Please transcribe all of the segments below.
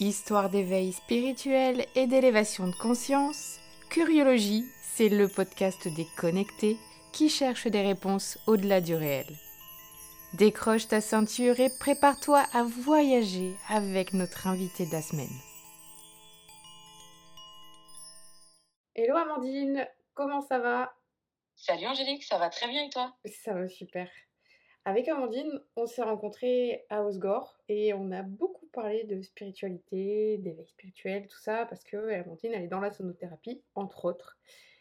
Histoire d'éveil spirituel et d'élévation de conscience, Curiologie, c'est le podcast des connectés qui cherchent des réponses au-delà du réel. Décroche ta ceinture et prépare-toi à voyager avec notre invité de la semaine. Hello Amandine, comment ça va? Salut Angélique, ça va très bien et toi? Ça va super. Avec Amandine, on s'est rencontrés à Osgore et on a beaucoup parlé de spiritualité, d'éveil spirituel, tout ça, parce que Amandine, elle est dans la sonothérapie, entre autres.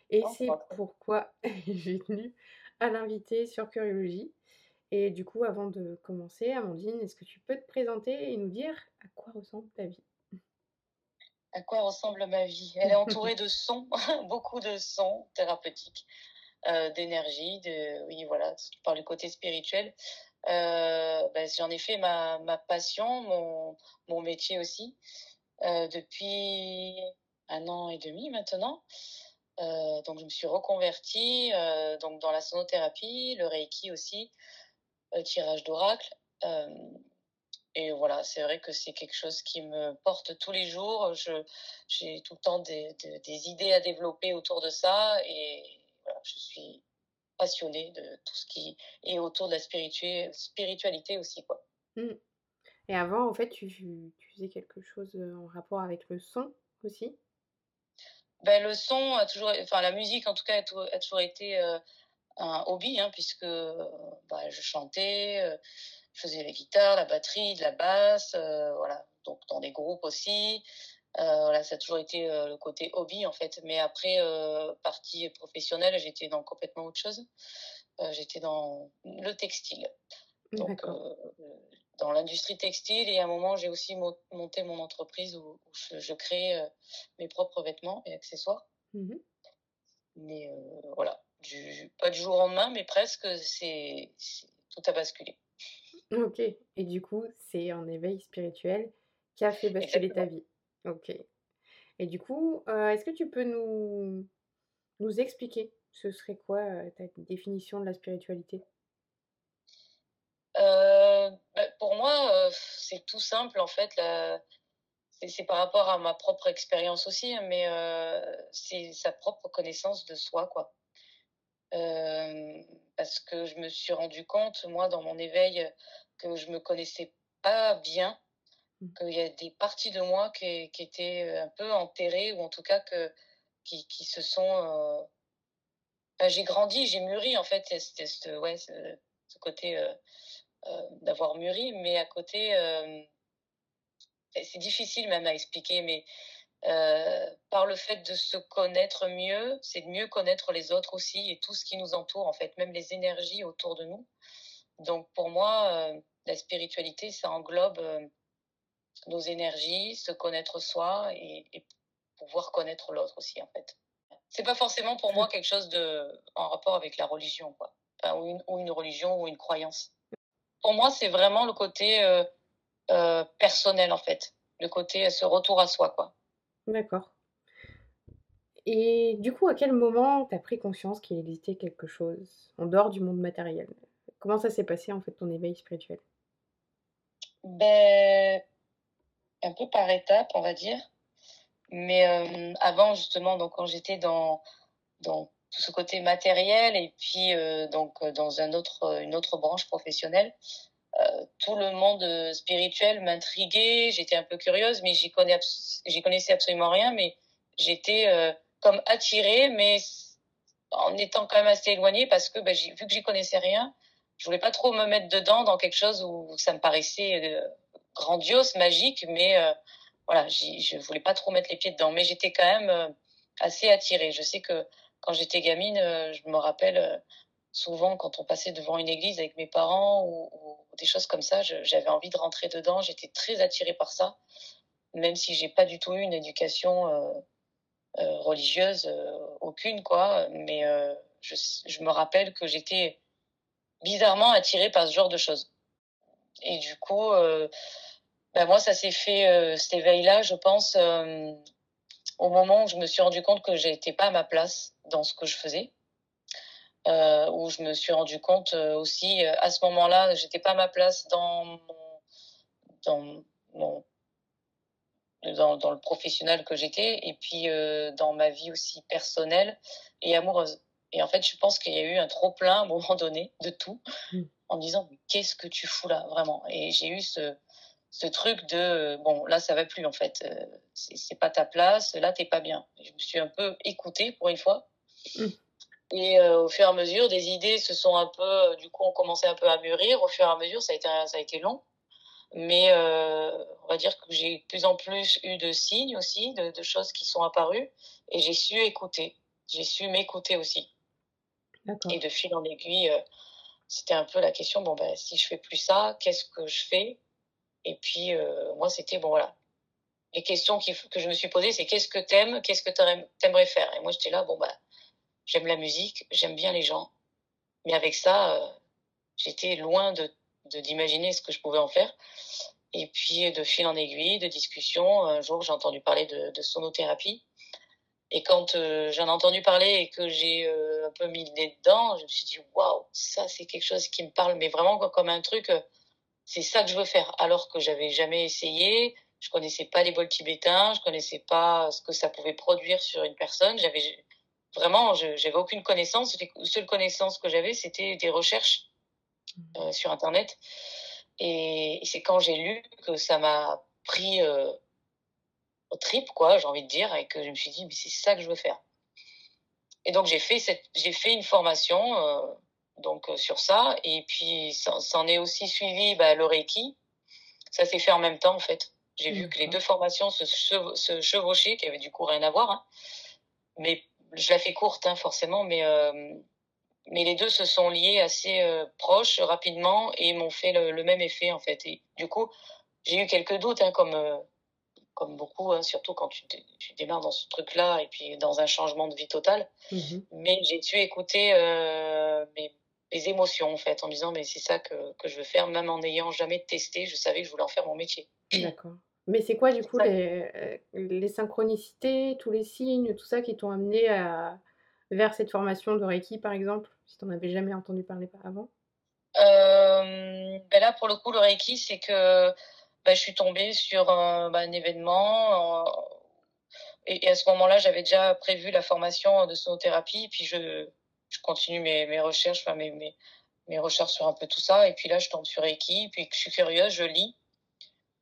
Et c'est pourquoi j'ai tenu à l'inviter sur Curiologie. Et du coup, avant de commencer, Amandine, est-ce que tu peux te présenter et nous dire à quoi ressemble ta vie? À quoi ressemble ma vie? Elle est entourée de sons, beaucoup de sons thérapeutiques. Euh, d'énergie, de oui voilà, par le côté spirituel. Euh, ben, j'en ai fait ma, ma passion, mon, mon métier aussi, euh, depuis un an et demi maintenant. donc je me suis reconvertie donc dans la sonothérapie, le reiki aussi, le tirage d'oracle. et voilà, c'est vrai que c'est quelque chose qui me porte tous les jours. J'ai tout le temps des, des, des idées à développer autour de ça et je suis passionnée de tout ce qui est autour de la spiritualité aussi. Quoi. Mmh. Et avant, en fait, tu, tu, faisais quelque chose euh, en rapport avec le son aussi? Ben, Le son a toujours, enfin la musique en tout cas a, toujours été euh, un hobby, hein, puisque bah, je chantais, euh, je faisais la guitare, la batterie, de la basse, voilà, donc dans des groupes aussi. Euh, voilà, ça a toujours été euh, le côté hobby en fait. Mais après, euh, partie professionnelle, j'étais dans complètement autre chose. j'étais dans le textile. Donc, dans l'industrie textile. Et à un moment, j'ai aussi monté mon entreprise où, je, crée mes propres vêtements et accessoires. Mmh mais voilà, du, pas du jour au lendemain, mais presque, c'est tout a basculé. Ok. Et du coup, c'est un éveil spirituel qui a fait basculer ta vie? Ok. Et du coup, euh, est-ce que tu peux nous, nous expliquer ce serait quoi euh, ta définition de la spiritualité? Euh, bah, Pour moi, c'est tout simple en fait. C'est par rapport à ma propre expérience aussi, mais c'est sa propre connaissance de soi, quoi. parce que je me suis rendu compte, moi, dans mon éveil, que je me connaissais pas bien. Qu'il y a des parties de moi qui, qui, étaient euh, un peu enterrées ou en tout cas que, qui, qui se sont... Euh... j'ai grandi, j'ai mûri en fait, ce, ouais, ce, côté euh, d'avoir mûri, mais à côté, c'est difficile même à expliquer, mais par le fait de se connaître mieux, c'est de mieux connaître les autres aussi et tout ce qui nous entoure en fait, même les énergies autour de nous. Donc pour moi, la spiritualité, ça englobe nos énergies, se connaître soi et, pouvoir connaître l'autre aussi en fait. C'est pas forcément pour moi quelque chose de en rapport avec la religion quoi, ou, une, religion ou une croyance. Pour moi, c'est vraiment le côté euh, euh, personnel en fait, le côté ce retour à soi quoi. D'accord. Et du coup, à quel moment tu as pris conscience qu'il existait quelque chose en dehors du monde matériel? Comment ça s'est passé en fait ton éveil spirituel? Ben un peu par étapes, on va dire. Mais euh, avant, justement, donc quand j'étais dans, dans tout ce côté matériel et puis euh, donc euh, dans un autre, une autre branche professionnelle, tout le monde spirituel m'intriguait. J'étais un peu curieuse, mais j'y connais, connaissais absolument rien. Mais j'étais comme attirée, mais en étant quand même assez éloignée parce que bah, vu que j'y connaissais rien, je voulais pas trop me mettre dedans dans quelque chose où ça me paraissait grandiose, magique, mais euh, voilà, je voulais pas trop mettre les pieds dedans. Mais j'étais quand même euh, assez attirée. Je sais que quand j'étais gamine, euh, je me rappelle souvent quand on passait devant une église avec mes parents ou, des choses comme ça, j'avais envie de rentrer dedans. J'étais très attirée par ça, même si j'ai pas du tout eu une éducation religieuse, aucune quoi. Mais je, je, me rappelle que j'étais bizarrement attirée par ce genre de choses. Et du coup, ben moi, ça s'est fait, euh, cet éveil-là, je pense, euh, au moment où je me suis rendu compte que j'étais pas à ma place dans ce que je faisais. Euh, où je me suis rendu compte euh, aussi, à ce moment-là, j'étais pas à ma place dans mon, dans mon dans, dans le professionnel que j'étais et puis dans ma vie aussi personnelle et amoureuse. Et en fait, je pense qu'il y a eu un trop plein à un moment donné de tout, mm. en me disant qu'est-ce que tu fous là vraiment? Et j'ai eu ce, ce truc de bon là ça va plus en fait, euh, c'est pas ta place, là t'es pas bien. Je me suis un peu écoutée pour une fois. Mm. Et euh, au fur et à mesure, des idées se sont un peu, du coup, on commençait un peu à mûrir. Au fur et à mesure, ça a été, ça a été long. Mais euh, on va dire que j'ai de plus en plus eu de signes aussi, de, de choses qui sont apparues. Et j'ai su écouter. J'ai su m'écouter aussi. Et de fil en aiguille, euh, c'était un peu la question, bon, ben, si je fais plus ça, qu'est-ce que je fais? Et puis, euh, moi, c'était, bon, voilà. Les questions que je me suis posées, c'est qu'est-ce que t'aimes Qu'est-ce que t'aimerais faire? Et moi, j'étais là, bon, bah, j'aime la musique, j'aime bien les gens. Mais avec ça, euh, j'étais loin de d'imaginer ce que je pouvais en faire. Et puis, de fil en aiguille, de discussion, un jour, j'ai entendu parler de, sonothérapie. Et quand euh, j'en ai entendu parler et que j'ai un peu mis le nez dedans, je me suis dit waouh, ça c'est quelque chose qui me parle, mais vraiment comme un truc, c'est ça que je veux faire. Alors que j'avais jamais essayé, je connaissais pas les bols tibétains, je connaissais pas ce que ça pouvait produire sur une personne. J'avais vraiment, j'avais aucune connaissance. Les seules connaissances que j'avais, c'était des recherches mmh. sur internet. Et, et c'est quand j'ai lu que ça m'a pris au trip, quoi, j'ai envie de dire, et que je me suis dit, mais c'est ça que je veux faire. Et donc j'ai fait cette, j'ai fait une formation euh, donc euh, sur ça, et puis ça, en est aussi suivi bah, le Reiki. Ça s'est fait en même temps en fait. J'ai vu que les deux formations se, se chevauchaient, qui avaient du coup rien à voir. Hein. Mais je la fais courte hein, forcément, mais euh, mais les deux se sont liés assez euh, proches rapidement et m'ont fait le, le, même effet en fait. Et du coup, j'ai eu quelques doutes, hein, comme euh, comme beaucoup, hein, surtout quand tu, tu, démarres dans ce truc-là et puis dans un changement de vie total. Mmh mais j'ai su écouter euh, mes, mes, émotions, en fait, en me disant, mais c'est ça que, que, je veux faire, même en n'ayant jamais testé, je savais que je voulais en faire mon métier. D'accord. Mais c'est quoi, du coup, les, euh, les, synchronicités, tous les signes, tout ça qui t'ont amené à, vers cette formation de Reiki, par exemple, si tu n'en avais jamais entendu parler avant? Euh, ben Là, pour le coup, le Reiki, c'est que bah, je suis tombée sur un, un événement. et, à ce moment-là, j'avais déjà prévu la formation de sonothérapie. Puis je, je continue mes, mes recherches, enfin mes, mes, mes, recherches sur un peu tout ça. Et puis là, je tombe sur Reiki. Puis je suis curieuse, je lis.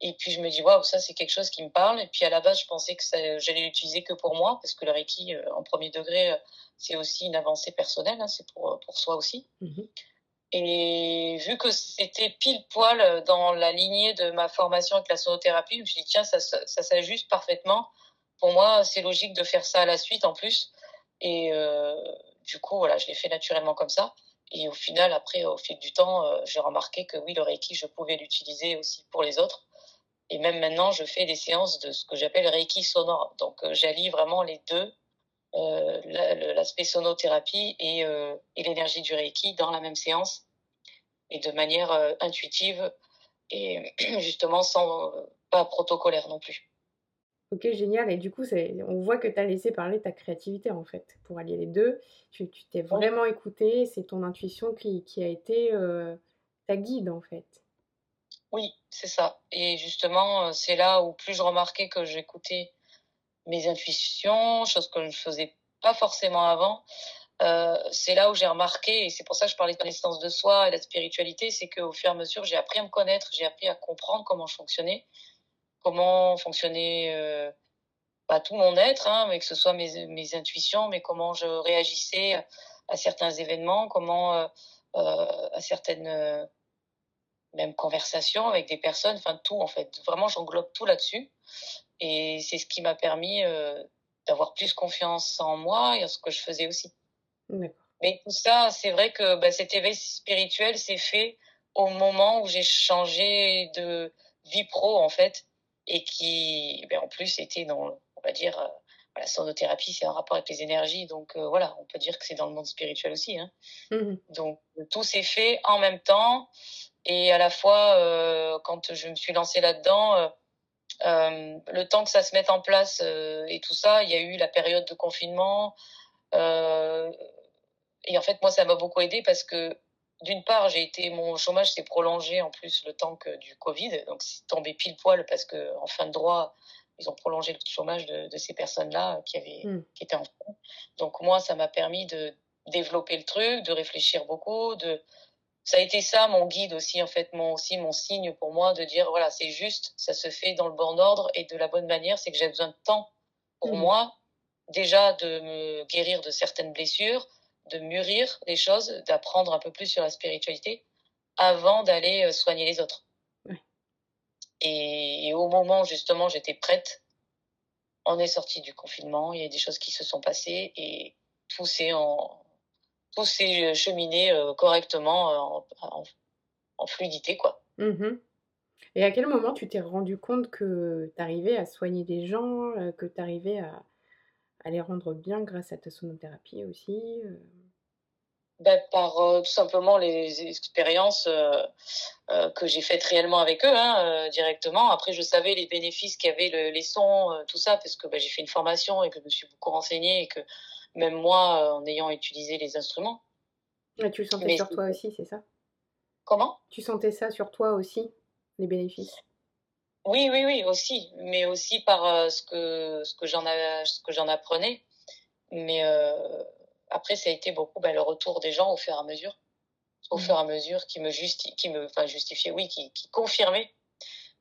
Et puis je me dis, waouh, ça c'est quelque chose qui me parle. Et puis à la base, je pensais que j'allais l'utiliser que pour moi, parce que le Reiki, euh, en premier degré, euh, c'est aussi une avancée personnelle, hein, c'est pour, pour soi aussi. Mmh et vu que c'était pile poil dans la lignée de ma formation avec la sonothérapie, je me suis dit, tiens, ça, ça, ça s'ajuste parfaitement. Pour moi, c'est logique de faire ça à la suite en plus. Et euh, du coup, voilà, je l'ai fait naturellement comme ça. Et au final, après, au fil du temps, euh, j'ai remarqué que oui, le Reiki, je pouvais l'utiliser aussi pour les autres. Et même maintenant, je fais des séances de ce que j'appelle Reiki sonore. Donc, euh, j'allie vraiment les deux euh, l'aspect sonothérapie et, euh, et l'énergie du Reiki dans la même séance et de manière intuitive et justement sans pas protocolaire non plus. Ok, génial. Et du coup, on voit que tu as laissé parler ta créativité en fait pour allier les deux. Tu t'es vraiment écouté, c'est ton intuition qui, qui a été ta guide en fait. Oui, c'est ça. Et justement, c'est là où plus je remarquais que j'écoutais mes intuitions, chose que je ne faisais pas forcément avant. Euh, c'est là où j'ai remarqué, et c'est pour ça que je parlais de connaissance de soi et de la spiritualité, c'est qu'au fur et à mesure, j'ai appris à me connaître, j'ai appris à comprendre comment je fonctionnais, comment fonctionnait euh, pas tout mon être, hein, mais que ce soit mes, mes intuitions, mais comment je réagissais à certains événements, comment euh, euh à certaines euh, même conversations avec des personnes, enfin tout en fait. Vraiment, j'englobe tout là-dessus. Et c'est ce qui m'a permis d'avoir plus confiance en moi et en ce que je faisais aussi. Mais tout ça, c'est vrai que bah, cet éveil spirituel s'est fait au moment où j'ai changé de vie pro, en fait, et qui, ben, en plus, était dans, on va dire, euh, la sonothérapie, c'est un rapport avec les énergies, donc euh, voilà, on peut dire que c'est dans le monde spirituel aussi. Hein. Mmh donc tout s'est fait en même temps, et à la fois, euh, quand je me suis lancée là-dedans, euh, le temps que ça se mette en place et tout ça, il y a eu la période de confinement. Et en fait, moi, ça m'a beaucoup aidé parce que d'une part, j'ai été, mon chômage s'est prolongé en plus le temps que du Covid, donc c'est tombé pile poil parce que en fin de droit, ils ont prolongé le chômage de, de ces personnes-là qui avaient, mm. qui étaient en fond. Donc moi, ça m'a permis de développer le truc, de réfléchir beaucoup, de ça a été ça mon guide aussi en fait, mon aussi mon signe pour moi de dire voilà c'est juste, ça se fait dans le bon ordre et de la bonne manière, c'est que j'ai besoin de temps pour mm. moi déjà de me guérir de certaines blessures, de mûrir les choses, d'apprendre un peu plus sur la spiritualité avant d'aller euh, soigner les autres. Et, au moment où justement j'étais prête, on est sorti du confinement, il y a des choses qui se sont passées et tout s'est en tout s'est cheminé euh, correctement euh, en, en, fluidité quoi. Mmh et à quel moment tu t'es rendu compte que tu arrivais à soigner des gens, que tu arrivais à, à les rendre bien grâce à ta sonothérapie aussi ben, par euh, tout simplement les expériences euh, euh, que j'ai faites réellement avec eux hein, directement. Après, je savais les bénéfices qu'avaient le, les sons, tout ça, parce que ben, j'ai fait une formation et que je me suis beaucoup renseignée et que même moi, en ayant utilisé les instruments. tu le sentais sur toi aussi, c'est ça? Comment? Tu sentais ça sur toi aussi, les bénéfices? Oui, oui, oui, aussi, mais aussi par ce que ce que j'en ce que j'en apprenais. Mais après, ça a été beaucoup ben, le retour des gens au fur et à mesure, au mmh. fur et à mesure qui me, justi qui me enfin, justifiait, oui, qui, qui confirmait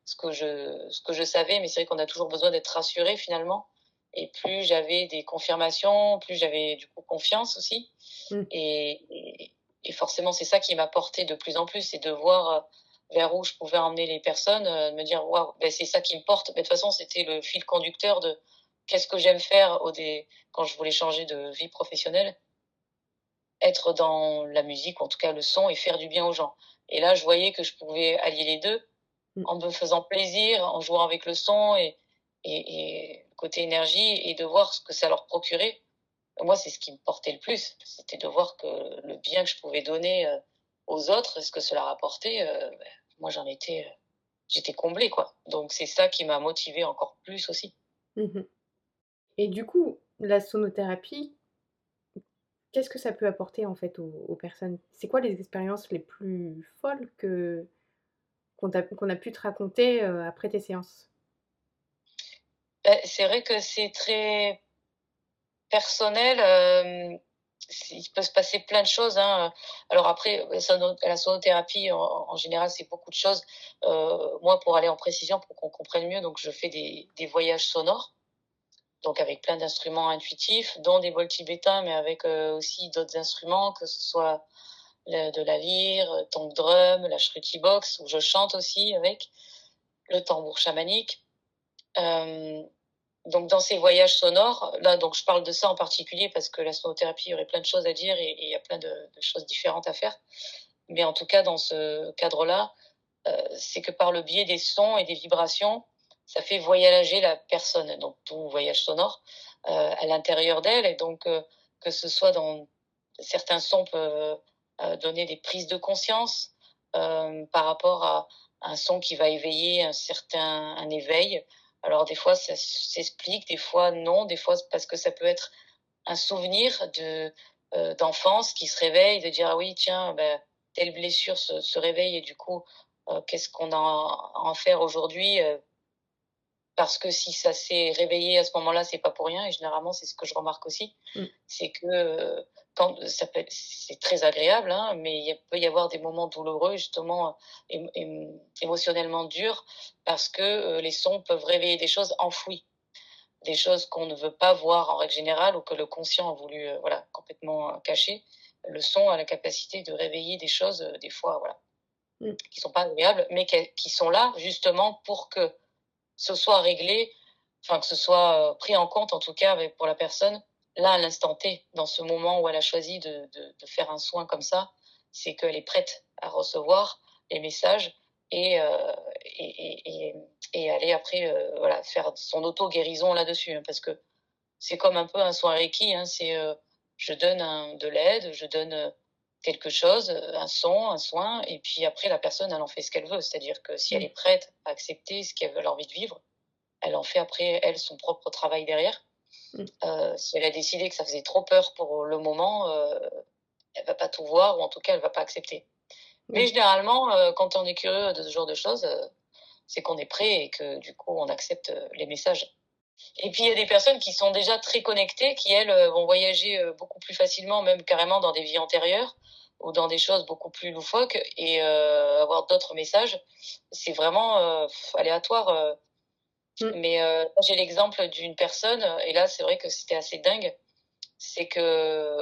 ce que je, ce que je savais. Mais c'est vrai qu'on a toujours besoin d'être rassuré finalement. Et plus j'avais des confirmations, plus j'avais du coup confiance aussi. Mmh. Et, et, forcément, c'est ça qui m'a porté de plus en plus, c'est de voir euh, vers où je pouvais emmener les personnes, euh, de me dire waouh, ben, c'est ça qui me porte. Mais de toute façon, c'était le fil conducteur de qu'est-ce que j'aime faire au dé... quand je voulais changer de vie professionnelle Être dans la musique, ou en tout cas le son, et faire du bien aux gens. Et là, je voyais que je pouvais allier les deux mm. en me faisant plaisir, en jouant avec le son et, et, et côté énergie, et de voir ce que ça leur procurait. Moi, c'est ce qui me portait le plus. C'était de voir que le bien que je pouvais donner euh, aux autres, ce que cela rapportait, euh, ben, moi, j'en étais, euh, j'étais comblée, quoi. Donc, c'est ça qui m'a motivée encore plus aussi. Mmh et du coup, la sonothérapie, qu'est-ce que ça peut apporter en fait aux, personnes? C'est quoi les expériences les plus folles que qu'on a, pu te raconter euh, après tes séances? Ben, C'est vrai que c'est très personnel. Euh, il peut se passer plein de choses. Hein. Alors après, la sonothérapie, en, général, c'est beaucoup de choses. Euh, moi, pour aller en précision, pour qu'on comprenne mieux, donc je fais des, voyages sonores donc avec plein d'instruments intuitifs, dont des bols tibétains, mais avec euh, aussi d'autres instruments, que ce soit de la lyre, tank drum, la shruti box, où je chante aussi avec, le tambour chamanique. Euh, donc dans ces voyages sonores, là donc je parle de ça en particulier parce que la sonothérapie, il y aurait plein de choses à dire et, il y a plein de, choses différentes à faire. Mais en tout cas dans ce cadre-là, euh, c'est que par le biais des sons et des vibrations, ça fait voyager la personne, donc tout voyage sonore, euh, à l'intérieur d'elle. Et donc, euh, que ce soit dans certains sons peuvent euh, donner des prises de conscience euh, par rapport à un son qui va éveiller un certain un éveil. Alors, des fois, ça s'explique, des fois, non, des fois, parce que ça peut être un souvenir de d'enfance qui se réveille, de dire, ah oui, tiens, ben, telle blessure se, se réveille et du coup, qu'est-ce qu'on a à en faire aujourd'hui parce que si ça s'est réveillé à ce moment-là, c'est pas pour rien. Et généralement, c'est ce que je remarque aussi, mm. c'est que euh, quand ça peut, c'est très agréable, hein, mais il peut y avoir des moments douloureux, justement émotionnellement durs, parce que euh, les sons peuvent réveiller des choses enfouies, des choses qu'on ne veut pas voir en règle générale ou que le conscient a voulu, euh, voilà, complètement cacher. Le son a la capacité de réveiller des choses, des fois, voilà, mm. qui sont pas agréables, mais qui sont là justement pour que ce soit réglé, enfin que ce soit euh, pris en compte en tout cas pour la personne, là à l'instant T, dans ce moment où elle a choisi de, faire un soin comme ça, c'est qu'elle est prête à recevoir les messages et, euh, et, et, et, aller après euh, voilà, faire son auto-guérison là-dessus. Hein, parce que c'est comme un peu un soin Reiki, hein, c'est euh, je donne un, de l'aide, je donne quelque chose, un son, un soin, et puis après la personne elle en fait ce qu'elle veut, c'est-à-dire que si elle mm. est prête à accepter ce qu'elle a envie de vivre, elle en fait après elle son propre travail derrière. Mm. Euh, si elle a décidé que ça faisait trop peur pour le moment, euh, elle va pas tout voir ou en tout cas elle va pas accepter. Mais généralement, quand on est curieux de ce genre de choses, c'est qu'on est prêt et que du coup, on accepte les messages. Et puis il y a des personnes qui sont déjà très connectées, qui elles vont voyager beaucoup plus facilement, même carrément dans des vies antérieures ou dans des choses beaucoup plus loufoques et euh, avoir d'autres messages. C'est vraiment euh, aléatoire. Euh. Mm. Mais j'ai l'exemple d'une personne, et là c'est vrai que c'était assez dingue, c'est que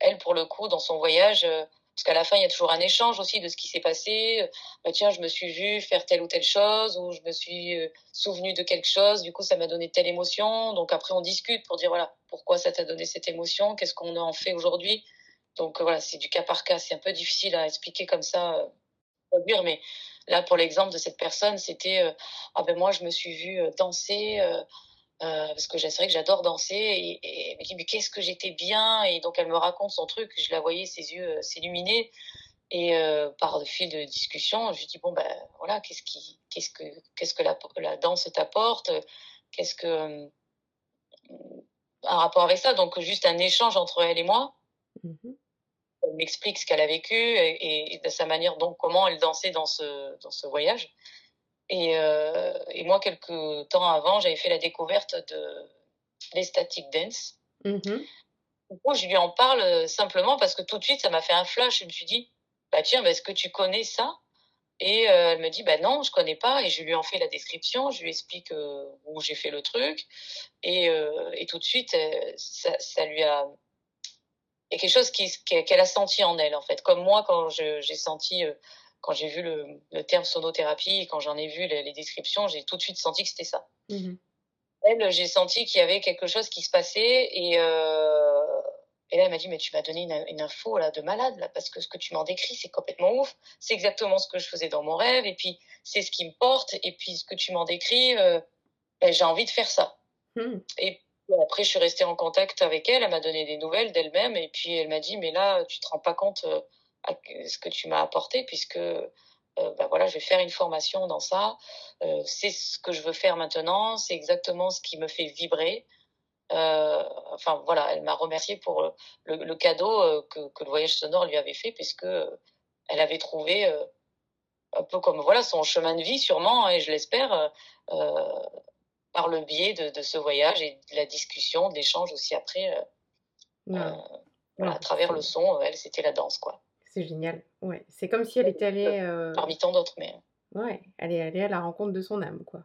elle, pour le coup, dans son voyage, parce qu'à la fin, il y a toujours un échange aussi de ce qui s'est passé. Bah, tiens, je me suis vue faire telle ou telle chose, ou je me suis souvenu de quelque chose, du coup, ça m'a donné telle émotion. Donc après, on discute pour dire, voilà, pourquoi ça t'a donné cette émotion, qu'est-ce qu'on en fait aujourd'hui? Donc voilà, c'est du cas par cas. C'est un peu difficile à expliquer comme ça, euh, mais là, pour l'exemple de cette personne, c'était euh, ah ben moi, je me suis vue euh, danser. parce que c'est vrai que j'adore danser et, elle me dit mais qu'est-ce que j'étais bien. Et donc elle me raconte son truc. Je la voyais ses yeux s'illuminer. Et par le fil de discussion je lui dis bon ben voilà qu'est-ce qui qu'est-ce que qu'est-ce que la, la danse t'apporte? Qu'est-ce que un rapport avec ça? Donc juste un échange entre elle et moi. Mmh elle m'explique ce qu'elle a vécu et, de sa manière, donc comment elle dansait dans ce, dans ce voyage. Et, euh, et moi, quelques temps avant, j'avais fait la découverte de l'estatic dance. Mm-hmm. je lui en parle euh, simplement parce que tout de suite, ça m'a fait un flash. Je me suis dit, bah tiens, bah, est-ce que tu connais ça? Et euh, elle me dit, bah non, je connais pas. Et je lui en fais la description, je lui explique où j'ai fait le truc. Et, et tout de suite, ça, ça, lui a il y a quelque chose qu'elle a senti en elle, en fait. Comme moi, quand j'ai senti, quand j'ai vu le, terme sonothérapie et quand j'en ai vu les, descriptions, j'ai tout de suite senti que c'était ça. Mmh elle, j'ai senti qu'il y avait quelque chose qui se passait et, euh, et là, elle m'a dit, mais tu m'as donné une, info là, de malade, là, parce que ce que tu m'en décris, c'est complètement ouf. C'est exactement ce que je faisais dans mon rêve et puis c'est ce qui me porte et puis ce que tu m'en décris, euh, ben, j'ai envie de faire ça. Mmh. Et après, je suis restée en contact avec elle. Elle m'a donné des nouvelles d'elle-même. Et puis, elle m'a dit, mais là, tu te rends pas compte euh, à ce que tu m'as apporté, puisque euh, ben voilà, je vais faire une formation dans ça. Euh, c'est ce que je veux faire maintenant. C'est exactement ce qui me fait vibrer. enfin, voilà, elle m'a remercié pour le, cadeau que, que, le voyage sonore lui avait fait, puisque elle avait trouvé un peu comme voilà son chemin de vie, sûrement, et je l'espère par le biais de, ce voyage et de la discussion, de l'échange aussi après, euh, euh, à travers le son. Elle, c'était la danse, quoi. C'est génial. Ouais, c'est comme si elle était allée. Euh, Parmi tant d'autres, mais. Ouais, elle est allée à la rencontre de son âme, quoi.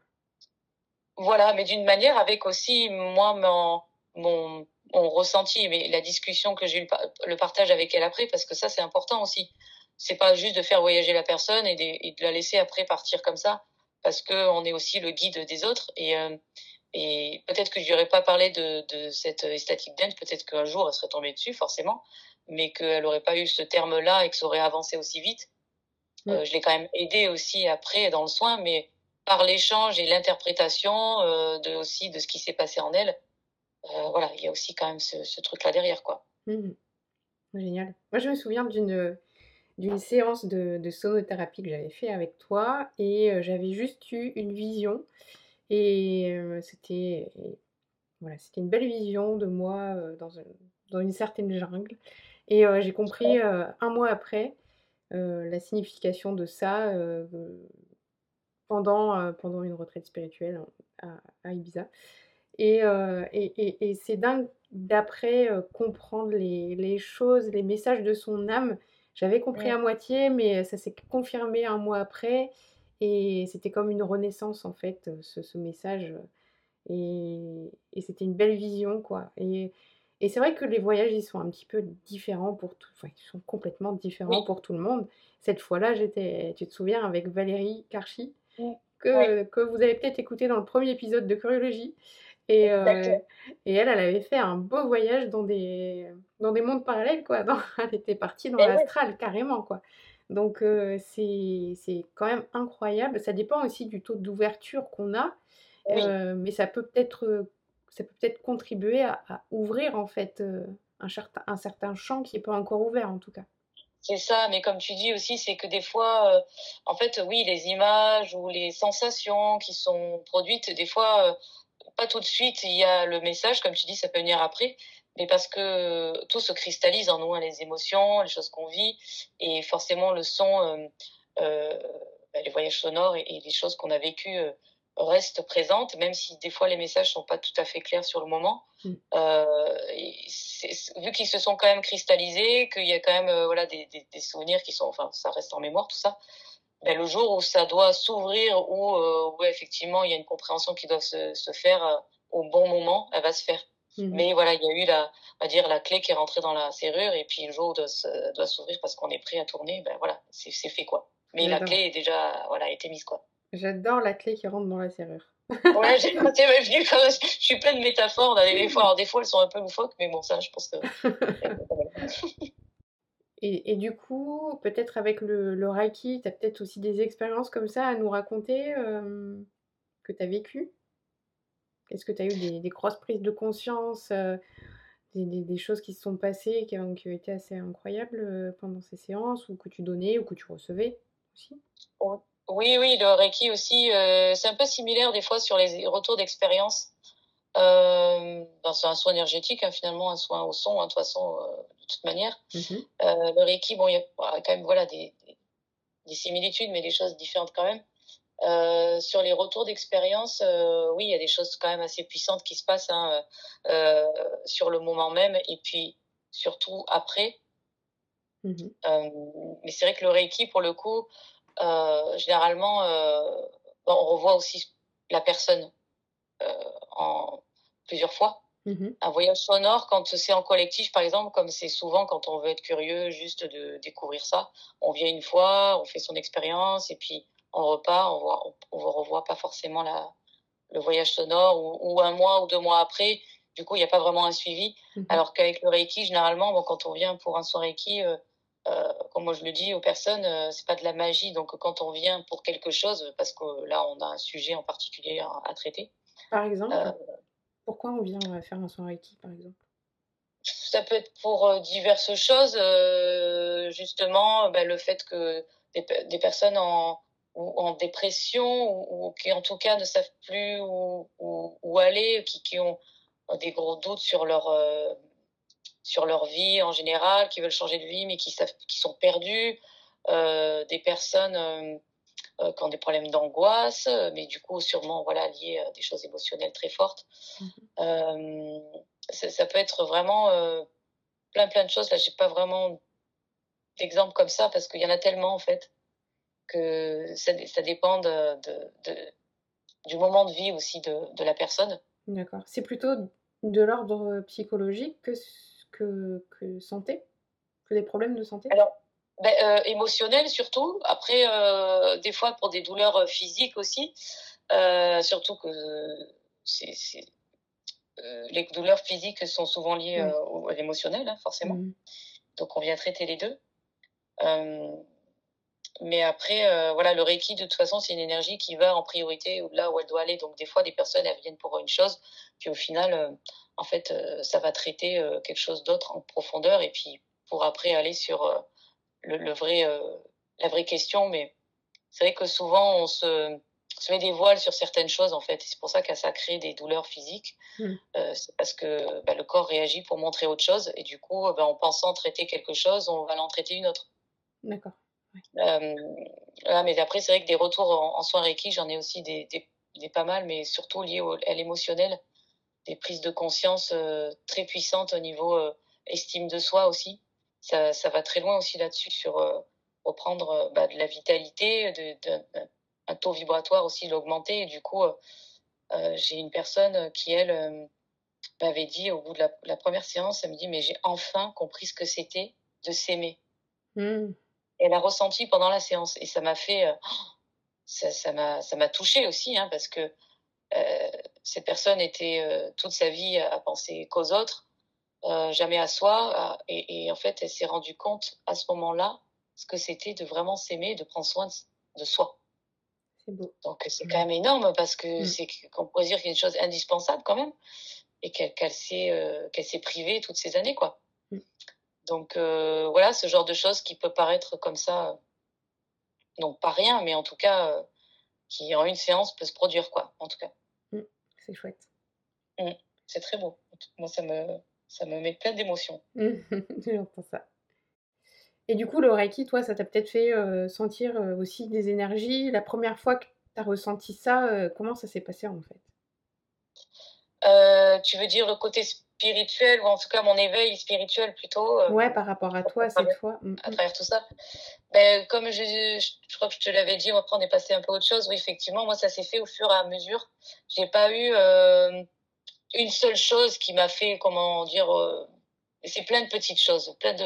Voilà, mais d'une manière avec aussi moi mon, mon, mon ressenti, mais la discussion que j'ai eu le partage avec elle après, parce que ça c'est important aussi. C'est pas juste de faire voyager la personne et et de la laisser après partir comme ça parce qu'on est aussi le guide des autres. Et, euh, et peut-être que je n'aurais pas parlé de, de cette static dance, peut-être qu'un jour elle serait tombée dessus, forcément, mais qu'elle n'aurait pas eu ce terme-là et que ça aurait avancé aussi vite. Euh, je l'ai quand même aidé aussi après dans le soin, mais par l'échange et l'interprétation euh, de, aussi de ce qui s'est passé en elle, voilà, il y a aussi quand même ce, ce truc-là derrière, quoi. Mm. Génial. Moi, je me souviens d'une d'une séance de, sonothérapie que j'avais fait avec toi et euh, j'avais juste eu une vision et euh, c'était voilà, c'était une belle vision de moi euh, dans, une certaine jungle et j'ai compris un mois après la signification de ça pendant, pendant une retraite spirituelle à, Ibiza. Et, et, et, c'est dingue d'après comprendre les, les, choses, les messages de son âme j'avais compris à moitié, mais ça s'est confirmé un mois après. Et c'était comme une renaissance, en fait, ce, message. Et, c'était une belle vision, quoi. Et, c'est vrai que les voyages, ils sont un petit peu différents pour tout. Enfin, ils sont complètement différents pour tout le monde. Cette fois-là, j'étais, tu te souviens, avec Valérie Karchi, que, que vous avez peut-être écouté dans le premier épisode de Curiologie. Et, euh, et, elle, elle avait fait un beau voyage dans des, dans des mondes parallèles, quoi. elle était partie dans l'astral, carrément, quoi. Donc, euh, c'est quand même incroyable. Ça dépend aussi du taux d'ouverture qu'on a, euh, mais ça peut peut-être ça peut peut-être contribuer à, ouvrir, en fait, un, certain, un certain champ qui n'est pas encore ouvert, en tout cas. C'est ça, mais comme tu dis aussi, c'est que des fois, en fait, oui, les images ou les sensations qui sont produites, des fois, pas tout de suite, il y a le message, comme tu dis, ça peut venir après. mais parce que tout se cristallise en nous, hein, les émotions, les choses qu'on vit, et forcément le son, euh, bah, les voyages sonores et, les choses qu'on a vécues restent présentes, même si des fois les messages sont pas tout à fait clairs sur le moment. Mm. Euh, vu qu'ils se sont quand même cristallisés, qu'il y a quand même euh, voilà des, des, des, souvenirs qui sont, enfin ça reste en mémoire tout ça. Ben, le jour où ça doit s'ouvrir, où, euh, où, effectivement il y a une compréhension qui doit se, se faire au bon moment, elle va se faire. Mm. Mais voilà, il y a eu la, on va dire la clé qui est rentrée dans la serrure et puis le jour où doit, doit s'ouvrir parce qu'on est prêt à tourner, ben voilà, c'est fait quoi. Mais la clé est déjà voilà été mise quoi. J'adore la clé qui rentre dans la serrure. ouais, j'ai venu je suis pleine de métaphores. Des fois, alors, des fois, elles sont un peu loufoques, mais bon, ça, je pense que. et, et, du coup, peut-être avec le, le Reiki, tu as peut-être aussi des expériences comme ça à nous raconter euh, que tu as vécues? Est-ce que tu as eu des, des, grosses prises de conscience, euh, des, des, des, choses qui se sont passées, qui ont, qui ont été assez incroyables euh, pendant ces séances, ou que tu donnais, ou que tu recevais aussi? Oui, oui, le Reiki aussi, euh, c'est un peu similaire des fois sur les retours d'expérience. Euh, c'est un soin énergétique, hein, finalement, un soin au son, hein, de toute façon, euh, de toute manière. Euh, le Reiki, bon, il y a quand même voilà, des, des, similitudes, mais des choses différentes quand même. Euh, sur les retours d'expérience, euh, oui, il y a des choses quand même assez puissantes qui se passent hein, sur le moment même et puis surtout après. Mm-hmm. mais c'est vrai que le Reiki, pour le coup, euh, généralement, euh, on revoit aussi la personne euh, en plusieurs fois. Mmh un voyage sonore, quand c'est en collectif, par exemple, comme c'est souvent quand on veut être curieux juste de découvrir ça, on vient une fois, on fait son expérience et puis on repart, on voit, on, revoit pas forcément la, le voyage sonore ou, un mois ou deux mois après. Du coup, il n'y a pas vraiment un suivi. Mmh Alors qu'avec le Reiki, généralement, bon, quand on vient pour un soin Reiki, euh, comme moi je le dis aux personnes, euh, c'est pas de la magie. Donc quand on vient pour quelque chose, parce que là on a un sujet en particulier à, traiter. Par exemple, euh, pourquoi on vient faire un soin Reiki, par exemple? Ça peut être pour diverses choses. justement, ben, le fait que des, des personnes en, en dépression ou, qui en tout cas ne savent plus où, où, aller, qui, qui, ont des gros doutes sur leur sur leur vie en général, qui veulent changer de vie mais qui, savent, qui sont perdus, euh, des personnes euh, euh, qui ont des problèmes d'angoisse, mais du coup sûrement voilà liés à des choses émotionnelles très fortes. Mm-hmm. Ça, peut être vraiment plein plein de choses. Là, j'ai pas vraiment d'exemple comme ça parce qu'il y en a tellement en fait que ça, ça dépend de, de, du moment de vie aussi de, de la personne. D'accord. C'est plutôt de l'ordre psychologique que que, que santé Que des problèmes de santé? Alors, ben, euh, émotionnel surtout. Après, euh, des fois pour des douleurs euh, physiques aussi. Euh, surtout que c'est, les douleurs physiques sont souvent liées à l'émotionnel, hein, forcément. Mmh. Donc on vient traiter les deux. Mais après, voilà, le Reiki, de toute façon, c'est une énergie qui va en priorité là où elle doit aller. Donc des fois, des personnes, elles viennent pour une chose, puis au final, en fait, euh, ça va traiter euh, quelque chose d'autre en profondeur et puis pour après aller sur euh, le, vrai, la vraie question. Mais c'est vrai que souvent, on se, se, met des voiles sur certaines choses, en fait. C'est pour ça que ça crée des douleurs physiques. Mmh. c'est parce que bah, le corps réagit pour montrer autre chose. Et du coup, bah, en pensant traiter quelque chose, on va l'en traiter une autre. D'accord. Mais après, c'est vrai que des retours en, soins Reiki, j'en ai aussi des, des, des, pas mal, mais surtout liés à l'émotionnel des prises de conscience euh, très puissantes au niveau euh, estime de soi aussi. Ça, ça va très loin aussi là-dessus sur euh, reprendre bah, de la vitalité, de, de, un taux vibratoire aussi l'augmenter. Et du coup, j'ai une personne qui, elle, m'avait dit au bout de la, la, première séance, elle me dit, mais j'ai enfin compris ce que c'était de s'aimer. Mmh. Elle a ressenti pendant la séance et ça m'a fait, ça m'a ça m'a touché aussi, hein, parce que euh, cette personne était euh, toute sa vie à penser qu'aux autres, euh, jamais à soi. Et, et, en fait, elle s'est rendue compte à ce moment-là ce que c'était de vraiment s'aimer, de prendre soin de, soi. Beau. Donc c'est quand même énorme parce que mm. c'est qu'on pourrait dire qu'il y a une chose indispensable quand même et qu'elle qu'elle s'est euh, qu'elle s'est privée toutes ces années quoi. Mm. Donc euh, voilà ce genre de choses qui peut paraître comme ça donc pas rien mais en tout cas qui en une séance peut se produire quoi en tout cas c'est chouette. Mmh. C'est très beau. Moi, ça me, ça me met plein d'émotions. J'entends ça. Et du coup, le Reiki, toi, ça t'a peut-être fait sentir aussi des énergies? La première fois que tu as ressenti ça, comment ça s'est passé en fait? Tu veux dire le côté spirituel, ou en tout cas mon éveil spirituel plutôt Ouais, par rapport à toi cette fois. Mmh, à mmh. travers tout ça. Ben, comme je, je, crois que je te l'avais dit, après on est passé un peu autre chose. Oui, effectivement, moi ça s'est fait au fur et à mesure. J'ai pas eu une seule chose qui m'a fait, comment dire c'est plein de petites choses, plein de.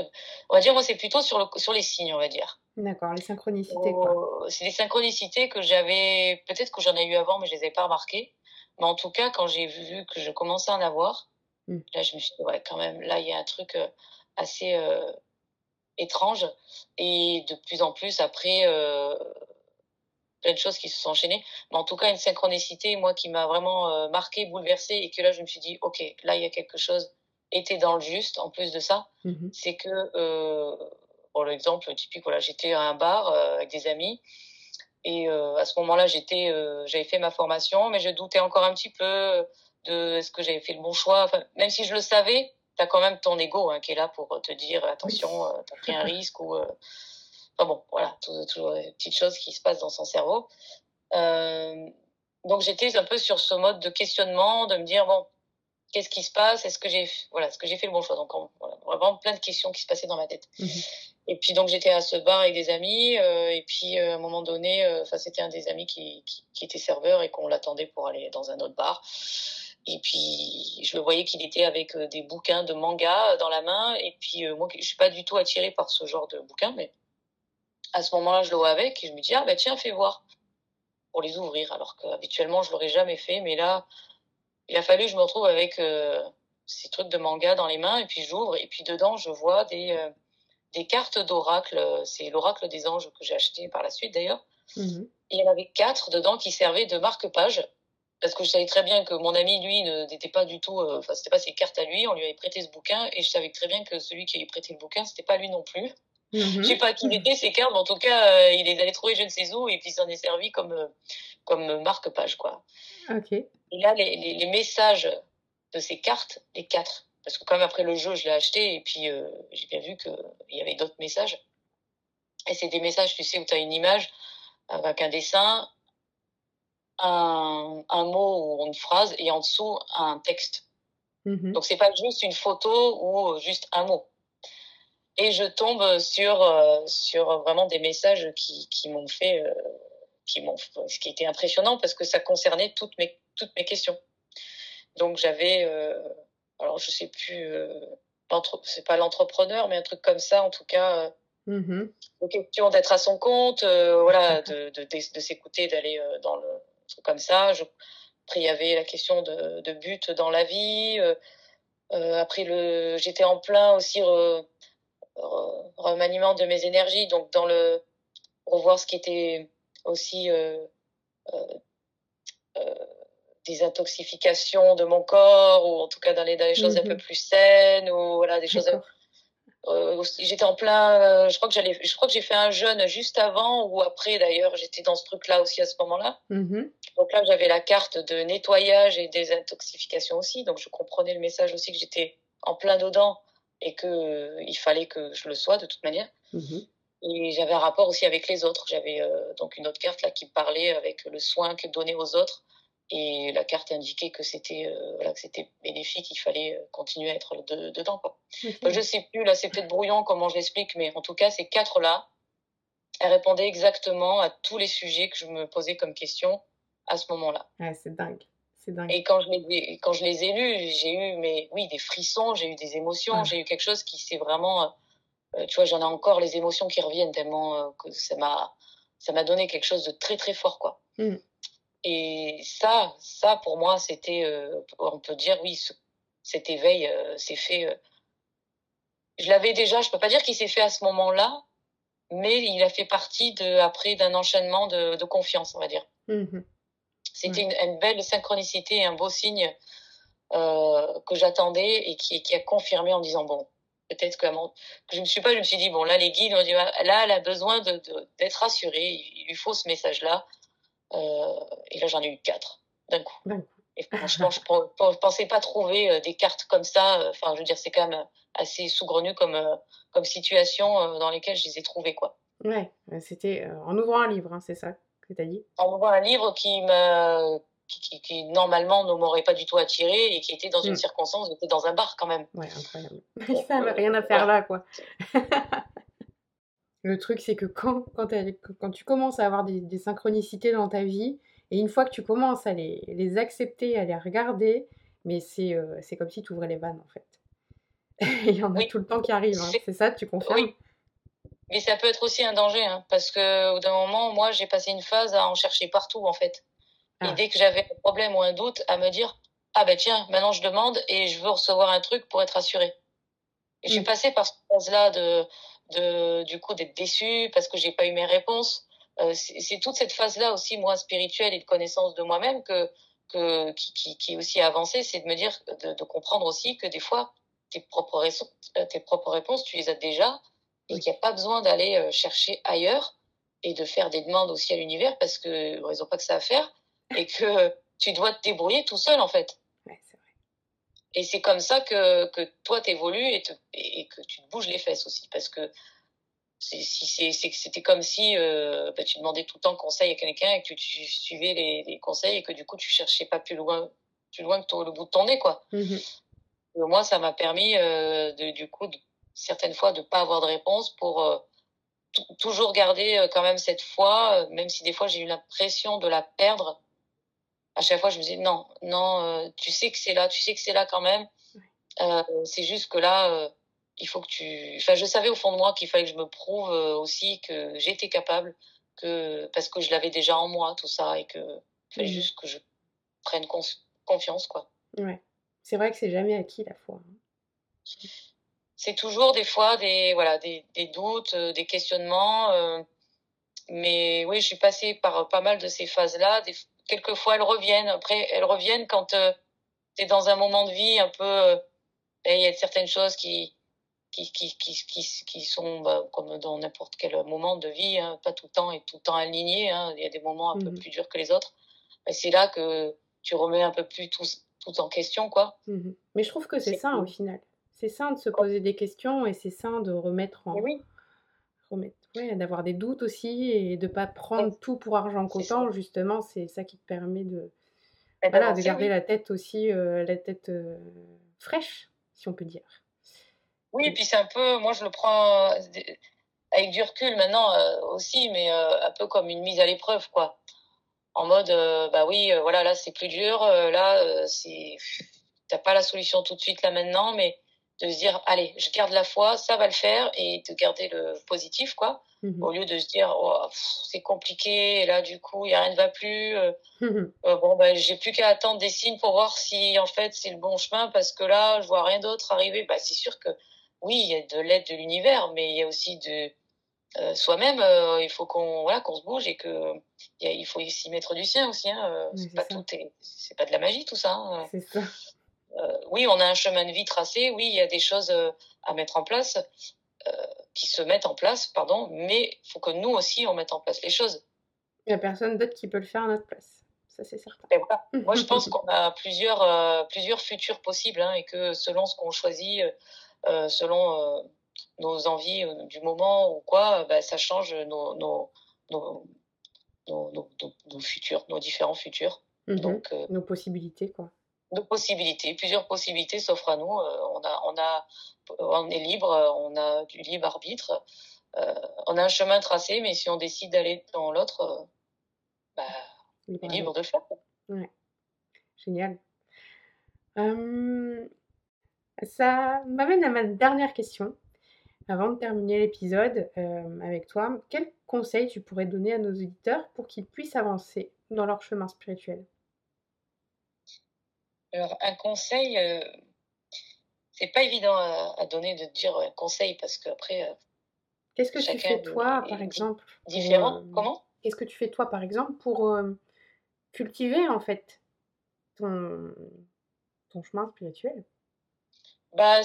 On va dire, moi, c'est plutôt sur, le, sur les signes, on va dire. D'accord, les synchronicités, quoi. C'est des synchronicités que j'avais. Peut-être que j'en ai eu avant, mais je les avais pas remarquées. Mais en tout cas, quand j'ai vu que je commençais à en avoir, hmm. là, je me suis dit, ouais, quand même, là, il y a un truc euh, assez euh, étrange. Et de plus en plus, après, euh, plein de choses qui se sont enchaînées. Mais en tout cas, une synchronicité, moi, qui m'a vraiment marqué, bouleversée, et que là, je me suis dit, OK, là, il y a quelque chose était dans le juste en plus de ça. Mmh c'est que, euh, pour l'exemple typique, voilà, j'étais à un bar euh, avec des amis et euh, à ce moment-là, j'étais, euh, j'avais fait ma formation, mais je doutais encore un petit peu de est-ce que j'avais fait le bon choix. Enfin, même si je le savais, tu as quand même ton ego hein, qui est là pour te dire attention, euh, tu as pris un risque ou. Enfin bon, voilà, toujours des petites choses qui se passent dans son cerveau. donc j'étais un peu sur ce mode de questionnement, de me dire bon, qu'est-ce qui se passe? Est-ce que j'ai voilà, ce que j'ai fait le bon choix? Donc voilà, vraiment plein de questions qui se passaient dans ma tête. Mhm. Et puis donc j'étais à ce bar avec des amis euh, et puis euh, à un moment donné, euh, enfin c'était un des amis qui, qui, qui était serveur et qu'on l'attendait pour aller dans un autre bar. Et puis je le voyais qu'il était avec des bouquins de manga dans la main et puis moi je suis pas du tout attirée par ce genre de bouquins mais à ce moment-là je le vois avec et je me dis ah ben tiens fais voir pour les ouvrir alors qu'habituellement je l'aurais jamais fait mais là il a fallu que je me retrouve avec euh, ces trucs de manga dans les mains et puis j'ouvre et puis dedans je vois des euh, des cartes d'oracle. C'est l'oracle des anges que j'ai acheté par la suite d'ailleurs. Mhm. Il y en avait quatre dedans qui servaient de marque-page parce que je savais très bien que mon ami lui n'était pas du tout. Euh, enfin c'était pas ses cartes à lui. On lui avait prêté ce bouquin et je savais très bien que celui qui avait prêté le bouquin c'était pas lui non plus. Mm Je sais pas qui était ces cartes, mais en tout cas, il les avait trouvées je ne sais où, et puis s'en est servi comme, comme marque-page, quoi. Ok. Et là, les, les, les, messages de ces cartes, les quatre, parce que quand même après le jeu, je l'ai acheté et puis euh, j'ai bien vu qu'il y avait d'autres messages. Et c'est des messages, tu sais, où tu as une image avec un dessin, un, un mot ou une phrase et en dessous un texte. Mm-hmm. Donc c'est pas juste une photo ou juste un mot. Et je tombe sur euh, sur vraiment des messages qui, qui m'ont fait euh, qui m'ont ce qui était impressionnant parce que ça concernait toutes mes toutes mes questions. Donc j'avais, euh, alors je sais plus, c'est pas l'entrepreneur, mais un truc comme ça en tout cas. Euh, mm question d'être à son compte, voilà, de, de, de, s'écouter, d'aller dans le comme ça. Je, après il y avait la question de, de but dans la vie. après le, j'étais en plein aussi remaniement de mes énergies, donc dans le revoir ce qui était aussi euh, désintoxification de mon corps ou en tout cas dans les, choses un peu mhm. plus saines ou voilà des choses euh, j'étais en plein euh, je crois que j'allais je crois que j'ai fait un jeûne juste avant ou après d'ailleurs j'étais dans ce truc là aussi à ce moment là mhm. donc là j'avais la carte de nettoyage et désintoxification aussi. Donc je comprenais le message aussi que j'étais en plein dedans et que euh, il fallait que je le sois de toute manière. Mhm. et j'avais un rapport aussi avec les autres. J'avais euh, donc une autre carte là qui parlait avec le soin que donner aux autres et la carte indiquait que c'était euh, voilà, que c'était bénéfique, il fallait euh, continuer à être dedans. Quoi. je sais plus, là c'est peut-être brouillon comment je l'explique, mais en tout cas ces quatre-là, elles répondaient exactement à tous les sujets que je me posais comme question à ce moment-là. Ouais, c'est dingue. Dingue. Et quand je les, quand je les ai lus, j'ai eu mais oui des frissons, j'ai eu des émotions, j'ai eu quelque chose qui s'est vraiment, euh, tu vois, j'en ai encore les émotions qui reviennent tellement que ça m'a, ça m'a donné quelque chose de très très fort quoi. Mmh. Et ça, ça pour moi, c'était, euh, on peut dire, oui, cet éveil euh, s'est fait. Euh, je l'avais déjà, je peux pas dire qu'il s'est fait à ce moment-là, mais il a fait partie de, après d'un enchaînement de, de, confiance, on va dire. Mmh c'était une, une, belle synchronicité et un beau signe que j'attendais et qui, qui a confirmé en disant bon, peut-être que, que je ne suis pas, je me suis dit bon là les guides ont dit là elle a besoin d'être de, rassurée, il lui faut ce message-là. Euh, et là, j'en ai eu quatre d'un coup. Et franchement, je ne pensais pas trouver des cartes comme ça. Enfin, je veux dire, c'est quand même assez saugrenu comme, comme situation dans lesquelles je les ai trouvées, quoi. Ouais, c'était en ouvrant un livre, hein, c'est ça que tu as dit? En ouvrant un livre qui me qui, qui, normalement ne m'aurait pas du tout attiré et qui était dans une mmh. circonstance, j'étais dans un bar quand même. Ouais, incroyable. ça n'avait rien à faire là, quoi. Le truc, c'est que quand, quand, quand, tu commences à avoir des, synchronicités dans ta vie, et une fois que tu commences à les, les accepter, à les regarder, mais c'est euh, c'est comme si tu ouvrais les vannes, en fait. Il y en a tout le temps qui arrivent, hein. c'est ça, tu confirmes? Oui. Mais ça peut être aussi un danger, hein, parce que d'un moment, moi, j'ai passé une phase à en chercher partout, en fait. Et ah. dès que j'avais un problème ou un doute, à me dire ah ben tiens, maintenant je demande et je veux recevoir un truc pour être assurée. Et j'ai mm. passé par cette phase-là de, de, du coup, d'être déçue parce que j'ai pas eu mes réponses. Euh, c'est toute cette phase-là aussi, moi, spirituelle et de connaissance de moi-même que, que, qui, qui, qui est aussi avancée, c'est de me dire, de, de, comprendre aussi que des fois, tes propres, réponses, euh, tes propres réponses, tu les as déjà et qu'il n'y a pas besoin d'aller euh, chercher ailleurs et de faire des demandes aussi à l'univers parce que ils n'ont pas que ça à faire et que tu dois te débrouiller tout seul en fait. Et c'est comme ça que, que toi t'évolues et, et que tu te bouges les fesses aussi parce que c'était comme si euh, bah, tu demandais tout le temps conseil à quelqu'un et que tu, suivais les, les, conseils et que du coup tu cherchais pas plus loin plus loin que le bout de ton nez quoi. Mmh moi ça m'a permis euh, de, du coup de, certaines fois de pas avoir de réponse pour euh, toujours garder euh, quand même cette foi euh, même si des fois j'ai eu l'impression de la perdre à chaque fois, je me disais non, non, euh, tu sais que c'est là, tu sais que c'est là quand même. Euh, c'est juste que là, euh, il faut que tu. Enfin, je savais au fond de moi qu'il fallait que je me prouve aussi que j'étais capable, que parce que je l'avais déjà en moi tout ça et que il fallait mmh. juste que je prenne confiance, quoi. Ouais. C'est vrai que c'est jamais acquis la foi. Hein. C'est toujours des fois des voilà des, des doutes, des questionnements. mais oui, je suis passée par pas mal de ces phases-là. Des, quelquefois elles reviennent. Après, elles reviennent quand euh, tu es dans un moment de vie un peu. Euh, et il y a certaines choses qui, qui, qui, qui, qui, sont bah, comme dans n'importe quel moment de vie, hein, pas tout le temps et tout le temps aligné. Hein, il y a des moments un peu mmh plus durs que les autres. Et c'est là que tu remets un peu plus tout, tout en question. quoi. Mmh Mais je trouve que c'est sain au final. C'est sain de se poser des questions et c'est sain de remettre en. oui. D'avoir des doutes aussi et de pas prendre tout pour argent comptant. Justement, c'est ça qui te permet de, bah, voilà, de garder la tête aussi, euh, la tête euh, fraîche, si on peut dire. Oui, et puis c'est un peu, moi je le prends euh, avec du recul maintenant aussi, mais un peu comme une mise à l'épreuve, quoi. En mode, bah oui, voilà, là c'est plus dur, là c'est, t'as pas la solution tout de suite là maintenant, mais de se dire allez je garde la foi ça va le faire et de garder le positif quoi. Mmh au lieu de se dire oh, c'est compliqué et là du coup il y a rien ne va plus euh, mmh euh, bon ben j'ai plus qu'à attendre des signes pour voir si en fait c'est le bon chemin parce que là je vois rien d'autre arriver. Bah c'est sûr que oui il y a de l'aide de l'univers mais il y a aussi de euh, soi-même il faut qu'on voilà qu'on se bouge et que il faut s'y mettre du sien aussi hein, c'est pas tout c'est pas de la magie tout ça hein. c'est ça oui, on a un chemin de vie tracé, oui, il y a des choses euh, à mettre en place, euh, qui se mettent en place, pardon, mais il faut que nous aussi, on mette en place les choses. Il n'y a personne d'autre qui peut le faire à notre place. Ça, c'est certain. Moi, je pense qu'on a plusieurs, plusieurs futurs possibles hein, et que selon ce qu'on choisit, selon nos envies du moment ou quoi, bah, ça change nos, nos, nos, nos, futurs, nos différents futurs. Mhm. Donc, nos possibilités, quoi de possibilités, plusieurs possibilités s'offrent à nous. Euh, on, a, on, a, on est libre, on a du libre arbitre. Euh, on a un chemin tracé, mais si on décide d'aller dans l'autre, euh, bah, on est libre de le faire. Ouais. Génial. ça m'amène à ma dernière question. Avant de terminer l'épisode avec toi, quel conseil tu pourrais donner à nos auditeurs pour qu'ils puissent avancer dans leur chemin spirituel? Alors, un conseil, euh, c'est pas évident à, donner de dire un conseil parce qu'après. Euh, Qu'est-ce que tu fais toi, par exemple Différent. euh, Comment? Qu'est-ce que tu fais toi, par exemple, pour cultiver en fait ton, ton chemin spirituel? Bah,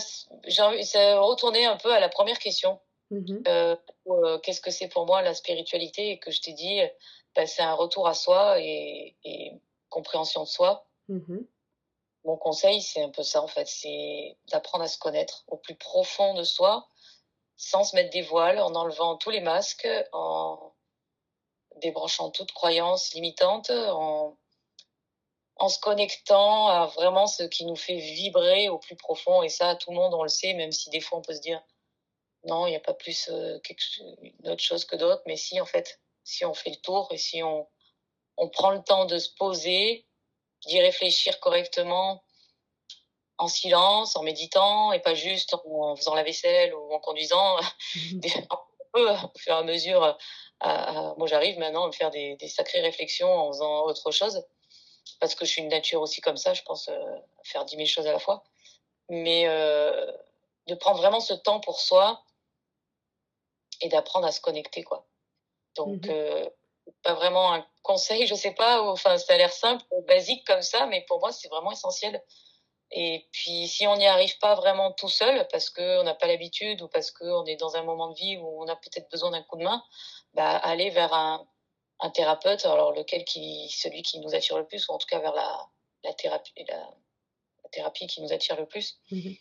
j'ai retourner un peu à la première question. Mmh qu'est-ce que c'est pour moi la spiritualité? Et que je t'ai dit, bah, c'est un retour à soi et, et compréhension de soi. Mmh Mon conseil, c'est un peu ça en fait, c'est d'apprendre à se connaître au plus profond de soi, sans se mettre des voiles, en enlevant tous les masques, en débranchant toute croyance limitante, en, en se connectant à vraiment ce qui nous fait vibrer au plus profond. Et ça, tout le monde, on le sait, même si des fois on peut se dire non, il n'y a pas plus euh, une autre chose que d'autres. Mais si, en fait, si on fait le tour et si on, on prend le temps de se poser, d'y réfléchir correctement, en silence, en méditant, et pas juste en faisant la vaisselle ou en conduisant, peu au fur et à mesure. Moi, j'arrive maintenant à me faire des, des, sacrées réflexions en faisant autre chose, parce que je suis une nature aussi comme ça, je pense euh, faire dix mille choses à la fois. Mais euh, de prendre vraiment ce temps pour soi et d'apprendre à se connecter, quoi. Donc, mmh euh, pas vraiment un conseil, je sais pas, enfin, ça a l'air simple, basique comme ça, mais pour moi, c'est vraiment essentiel et puis, si on n'y arrive pas vraiment tout seul, parce qu'on n'a pas l'habitude ou parce qu'on est dans un moment de vie où on a peut-être besoin d'un coup de main, bah, aller vers un, un thérapeute, alors lequel qui, celui qui nous attire le plus, ou en tout cas vers la, la thérapie, la, la thérapie qui nous attire le plus. Mmh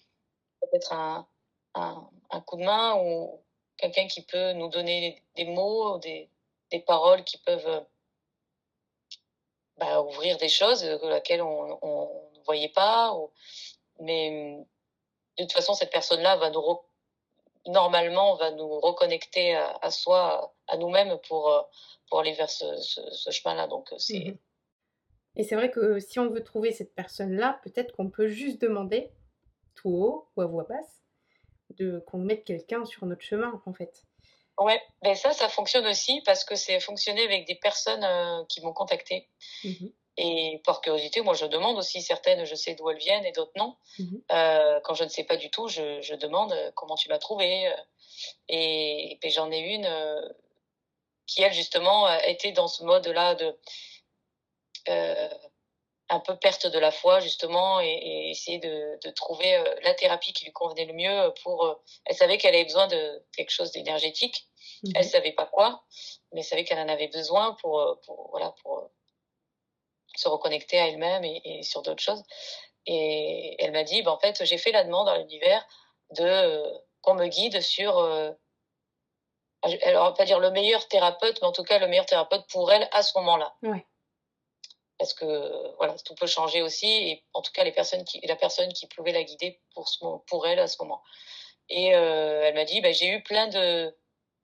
Peut-être un, un, un, coup de main ou quelqu'un qui peut nous donner des mots, des, des paroles qui peuvent bah, ouvrir des choses que laquelle on, on voyez pas. Mais de toute façon, cette personne-là va nous normalement va nous reconnecter à, soi, à nous-mêmes pour, euh, pour aller vers ce, ce, chemin-là. Donc c'est. Mmh Et c'est vrai que si on veut trouver cette personne-là, peut-être qu'on peut juste demander tout haut ou à voix basse de qu'on mette quelqu'un sur notre chemin en fait. Ouais, ben ça, ça fonctionne aussi parce que c'est fonctionné avec des personnes euh, qui m'ont contacté. Mmh et par curiosité, moi, je demande aussi certaines, je sais d'où elles viennent et d'autres non. Mmh euh, quand je ne sais pas du tout, je, je demande euh, comment tu m'as trouvé. Euh. Et, et j'en ai une euh, qui, elle, justement, était dans ce mode-là de euh, un peu perte de la foi, justement, et, et essayer de, de trouver la thérapie qui lui convenait le mieux pour... elle savait qu'elle avait besoin de quelque chose d'énergétique. Mmh elle savait pas quoi, mais elle savait qu'elle en avait besoin pour, pour voilà, pour se reconnecter à elle-même et, et, sur d'autres choses. Et elle m'a dit, bah, en fait, j'ai fait la demande à l'univers de euh, qu'on me guide sur, euh, elle va pas dire le meilleur thérapeute, mais en tout cas le meilleur thérapeute pour elle à ce moment-là. Ouais. Parce que voilà, tout peut changer aussi, et en tout cas les personnes qui, la personne qui pouvait la guider pour ce, pour elle à ce moment. Et euh, elle m'a dit, bah, j'ai eu plein de,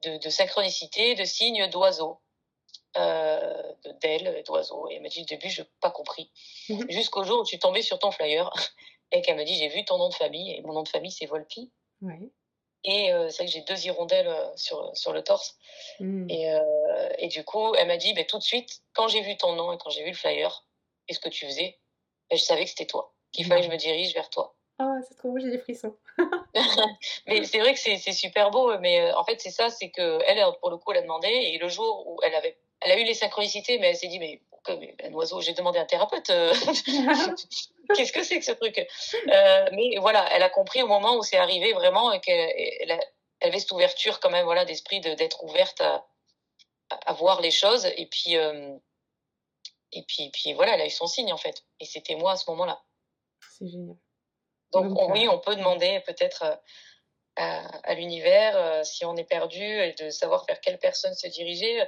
de, de synchronicités, de signes d'oiseaux euh, d'ailes, d'oiseaux. Et elle m'a dit, au début, je n'ai pas compris. Mhm. Jusqu'au jour où je suis tombée sur ton flyer et qu'elle m'a dit, j'ai vu ton nom de famille. Et mon nom de famille, c'est Volpi. Et euh, c'est vrai que j'ai deux hirondelles euh, sur, sur le torse. Mhm. Et, euh, et, du coup, elle m'a dit, bah, tout de suite, quand j'ai vu ton nom et quand j'ai vu le flyer et ce que tu faisais, bah, je savais que c'était toi, qu'il fallait que je me dirige vers toi. Ah, c'est trop beau, j'ai des frissons. mais c'est vrai que c'est super beau, mais en fait, c'est ça, c'est que elle, pour le coup, elle a demandé, et le jour où elle avait elle a eu les synchronicités, mais elle s'est dit, mais un oiseau, j'ai demandé un thérapeute. Euh, qu'est-ce que c'est que ce truc? Euh, Mais voilà, elle a compris au moment où c'est arrivé vraiment et qu'elle elle avait cette ouverture quand même, voilà, d'esprit d'être ouverte à, à, voir les choses. Et puis, euh, et puis, puis voilà, elle a eu son signe en fait. Et c'était moi à ce moment-là. C'est génial. Donc, oui, on peut demander peut-être à, à l'univers si on est perdu et de savoir vers quelle personne se diriger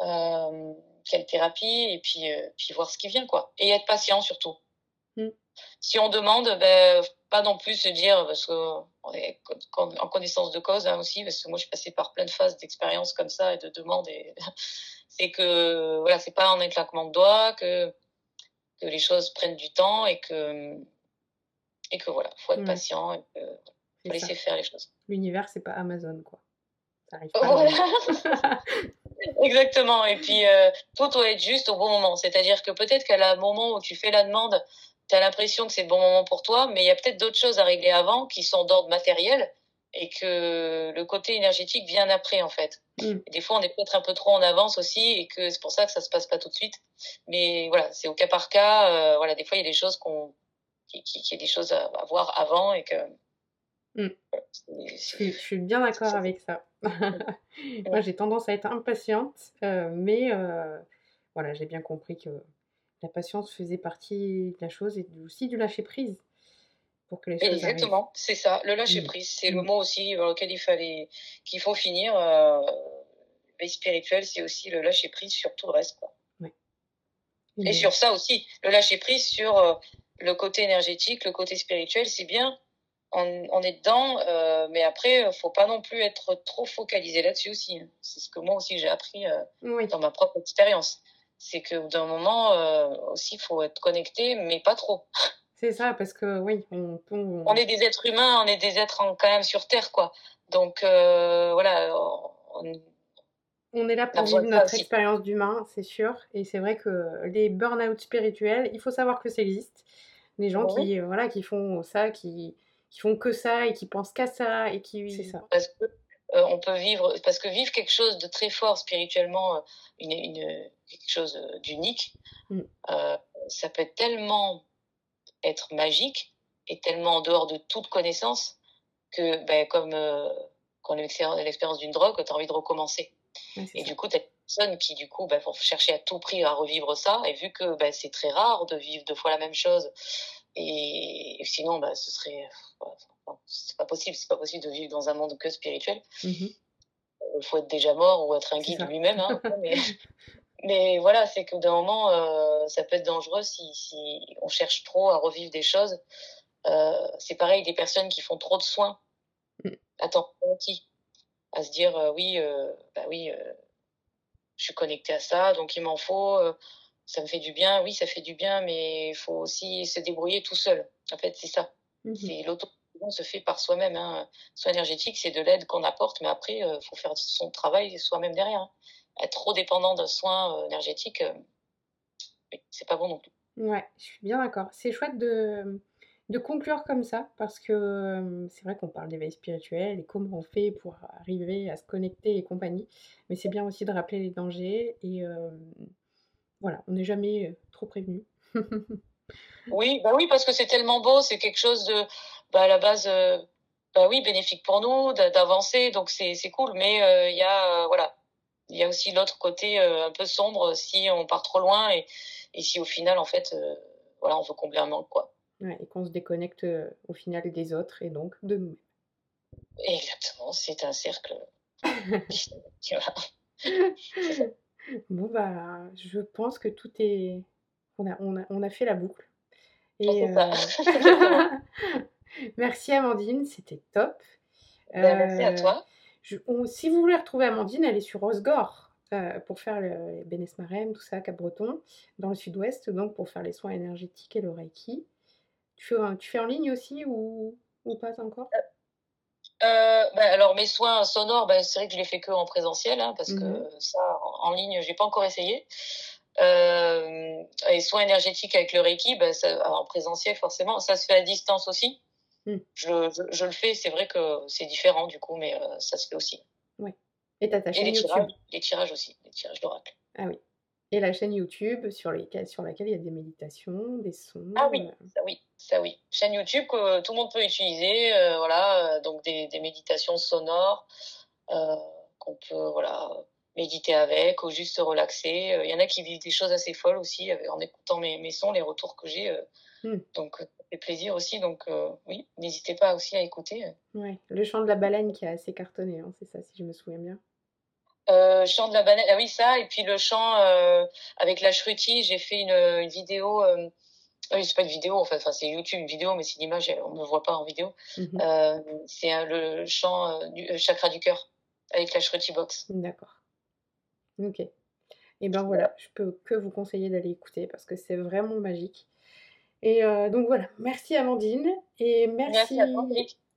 euh, quelle thérapie, et puis, euh, puis voir ce qui vient, quoi. Et être patient surtout. Mm. Si on demande, ben, pas non plus se dire, parce qu'on est en connaissance de cause hein, aussi, parce que moi je suis passée par plein de phases d'expérience comme ça et de demandes, et c'est que voilà, c'est pas en un claquement de doigts que que les choses prennent du temps et que et que voilà, faut être mm. patient et que faut laisser faire les choses. L'univers c'est pas Amazon quoi. Ça arrive pas. Exactement. Et puis, euh, tout doit être juste au bon moment. C'est-à-dire que peut-être qu'à un moment où tu fais la demande, tu as l'impression que c'est le bon moment pour toi, mais il y a peut-être d'autres choses à régler avant qui sont d'ordre matériel et que le côté énergétique vient après, en fait. Mm. Des fois, on est peut-être un peu trop en avance aussi et que c'est pour ça que ça se passe pas tout de suite. Mais voilà, c'est au cas par cas. Euh, voilà, des fois, il y a des choses qu'on, qui, qui, qui, a des choses à, à voir avant et que. Mm. Je, je suis bien d'accord avec ça. Moi, j'ai tendance à être impatiente, euh, mais euh, voilà, j'ai bien compris que la patience faisait partie de la chose et aussi du lâcher prise pour que les choses Exactement, c'est ça, le lâcher mmh. prise. C'est le mmh. mot aussi dans lequel il fallait qu'il faut finir. Euh, veille spirituelle, c'est aussi le lâcher prise sur tout le reste. Quoi. Et sur ça aussi, le lâcher prise sur euh, le côté énergétique, le côté spirituel, c'est bien. On, est dedans, euh, mais après, faut pas non plus être trop focalisé là-dessus aussi. Hein. C'est ce que moi aussi j'ai appris euh, dans ma propre expérience. C'est que d'un moment euh, aussi, faut être connecté, mais pas trop. C'est ça, parce que oui, on, on... est des êtres humains, on est des êtres quand même sur Terre, quoi. Donc euh, voilà, on, on est là pour vivre notre expérience d'humain, c'est sûr. Et c'est vrai que les burn-out spirituels, il faut savoir que ça existe. Les gens qui, euh, voilà, qui font ça, qui, qui font que ça et qui pensent qu'à ça et qui. C'est ça. Parce que euh, on peut vivre, parce que vivre quelque chose de très fort spirituellement, euh, une, une quelque chose d'unique, mm. ça peut tellement être magique et tellement en dehors de toute connaissance que, ben, comme quand on a l'expérience d'une drogue, tu as envie de recommencer et du coup, tu as des personnes qui, du coup, bah, vont chercher à tout prix à revivre ça. Et vu que bah, c'est très rare de vivre deux fois la même chose, et, sinon, bah, ce serait. c'est pas possible. C'est pas possible de vivre dans un monde que spirituel. Il mmh faut être déjà mort ou être un guide lui-même. Hein, mais, mais, voilà, c'est que d'un moment, euh, ça peut être dangereux si, si, on cherche trop à revivre des choses. Euh, c'est pareil, des personnes qui font trop de soins. Mmh. Attends, qui à se dire euh, oui, euh, bah oui, euh, je suis connectée à ça, donc il m'en faut, ça me fait du bien, oui, ça fait du bien, mais il faut aussi se débrouiller tout seul. En fait, c'est ça. C'est l'auto se fait par soi-même. Hein. Soin énergétique, c'est de l'aide qu'on apporte, mais après, il faut faire son travail soi-même derrière. Hein. Être trop dépendant d'un soin énergétique, c'est pas bon non plus. Ouais, je suis bien d'accord. C'est chouette de, de conclure comme ça, parce que c'est vrai qu'on parle d'éveil spirituel et comment on fait pour arriver à se connecter et compagnie, mais c'est bien aussi de rappeler les dangers et voilà, on n'est jamais trop prévenu. oui, bah oui, parce que c'est tellement beau, c'est quelque chose de, bah à la base, bah oui, bénéfique pour nous, d'avancer, donc c'est cool, mais il y a, voilà, il y a aussi l'autre côté un peu sombre si on part trop loin et, et si au final, en fait, voilà, on veut combler un manque, quoi et qu'on se déconnecte euh, au final des autres et donc de nous-mêmes. Exactement, c'est un cercle. bon, bah, je pense que tout est. On a, on a, on a fait la boucle. Et, euh... merci Amandine, c'était top. Ben, merci à euh, toi. Je, si vous voulez retrouver Amandine, elle est sur Osgore. Euh, pour faire le Bénes tout ça, Cap-Breton, dans le sud-ouest, donc pour faire les soins énergétiques et le Reiki. Tu fais, tu fais en ligne aussi ou, ou pas encore? Euh, euh bah, alors mes soins sonores, bah, c'est vrai que je les fais que en présentiel, hein, parce que mmh ça en, ligne, j'ai pas encore essayé. Euh, et soins énergétiques avec le Reiki, bah, ça, en présentiel forcément, ça se fait à distance aussi. Mmh. Je, je, le fais, c'est vrai que c'est différent du coup, mais euh, ça se fait aussi. Oui. Et ta chaîne les YouTube. Tirages, les tirages aussi, les tirages d'oracle. Ah oui. Et la chaîne YouTube sur, sur laquelle il y a des méditations, des sons. Ah oui, euh. ça oui, ça oui. Chaîne YouTube que tout le monde peut utiliser, euh, voilà, euh, donc des, des, méditations sonores qu'on peut voilà méditer avec ou juste se relaxer. Il y en a qui vivent des choses assez folles aussi en écoutant mes, mes sons, les retours que j'ai. Hmm. Donc, ça fait plaisir aussi. Donc, oui, n'hésitez pas aussi à écouter. Ouais, le chant de la baleine qui a assez cartonné, hein, c'est ça, si je me souviens bien. Euh, chant de la banane, ah oui ça, et puis le chant euh, avec la shruti, j'ai fait une, une vidéo, euh, oui c'est pas une vidéo en fait, enfin c'est YouTube une vidéo, mais c'est une image, on me voit pas en vidéo. Mhm. Euh, c'est le chant euh, du chakra du cœur avec la shruti box. D'accord. Ok. Et ben voilà, je peux que vous conseiller d'aller écouter parce que c'est vraiment magique. Et donc voilà, merci Amandine et merci, merci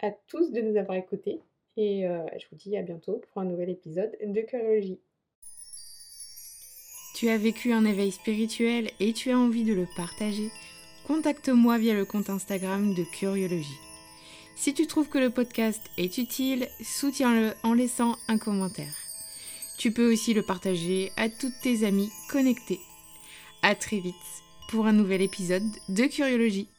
à, à tous de nous avoir écoutés. Et euh, je vous dis à bientôt pour un nouvel épisode de Curiologie. Tu as vécu un éveil spirituel et tu as envie de le partager Contacte-moi via le compte Instagram de Curiologie. Si tu trouves que le podcast est utile, soutiens-le en laissant un commentaire. Tu peux aussi le partager à toutes tes amies connectées. À très vite pour un nouvel épisode de Curiologie.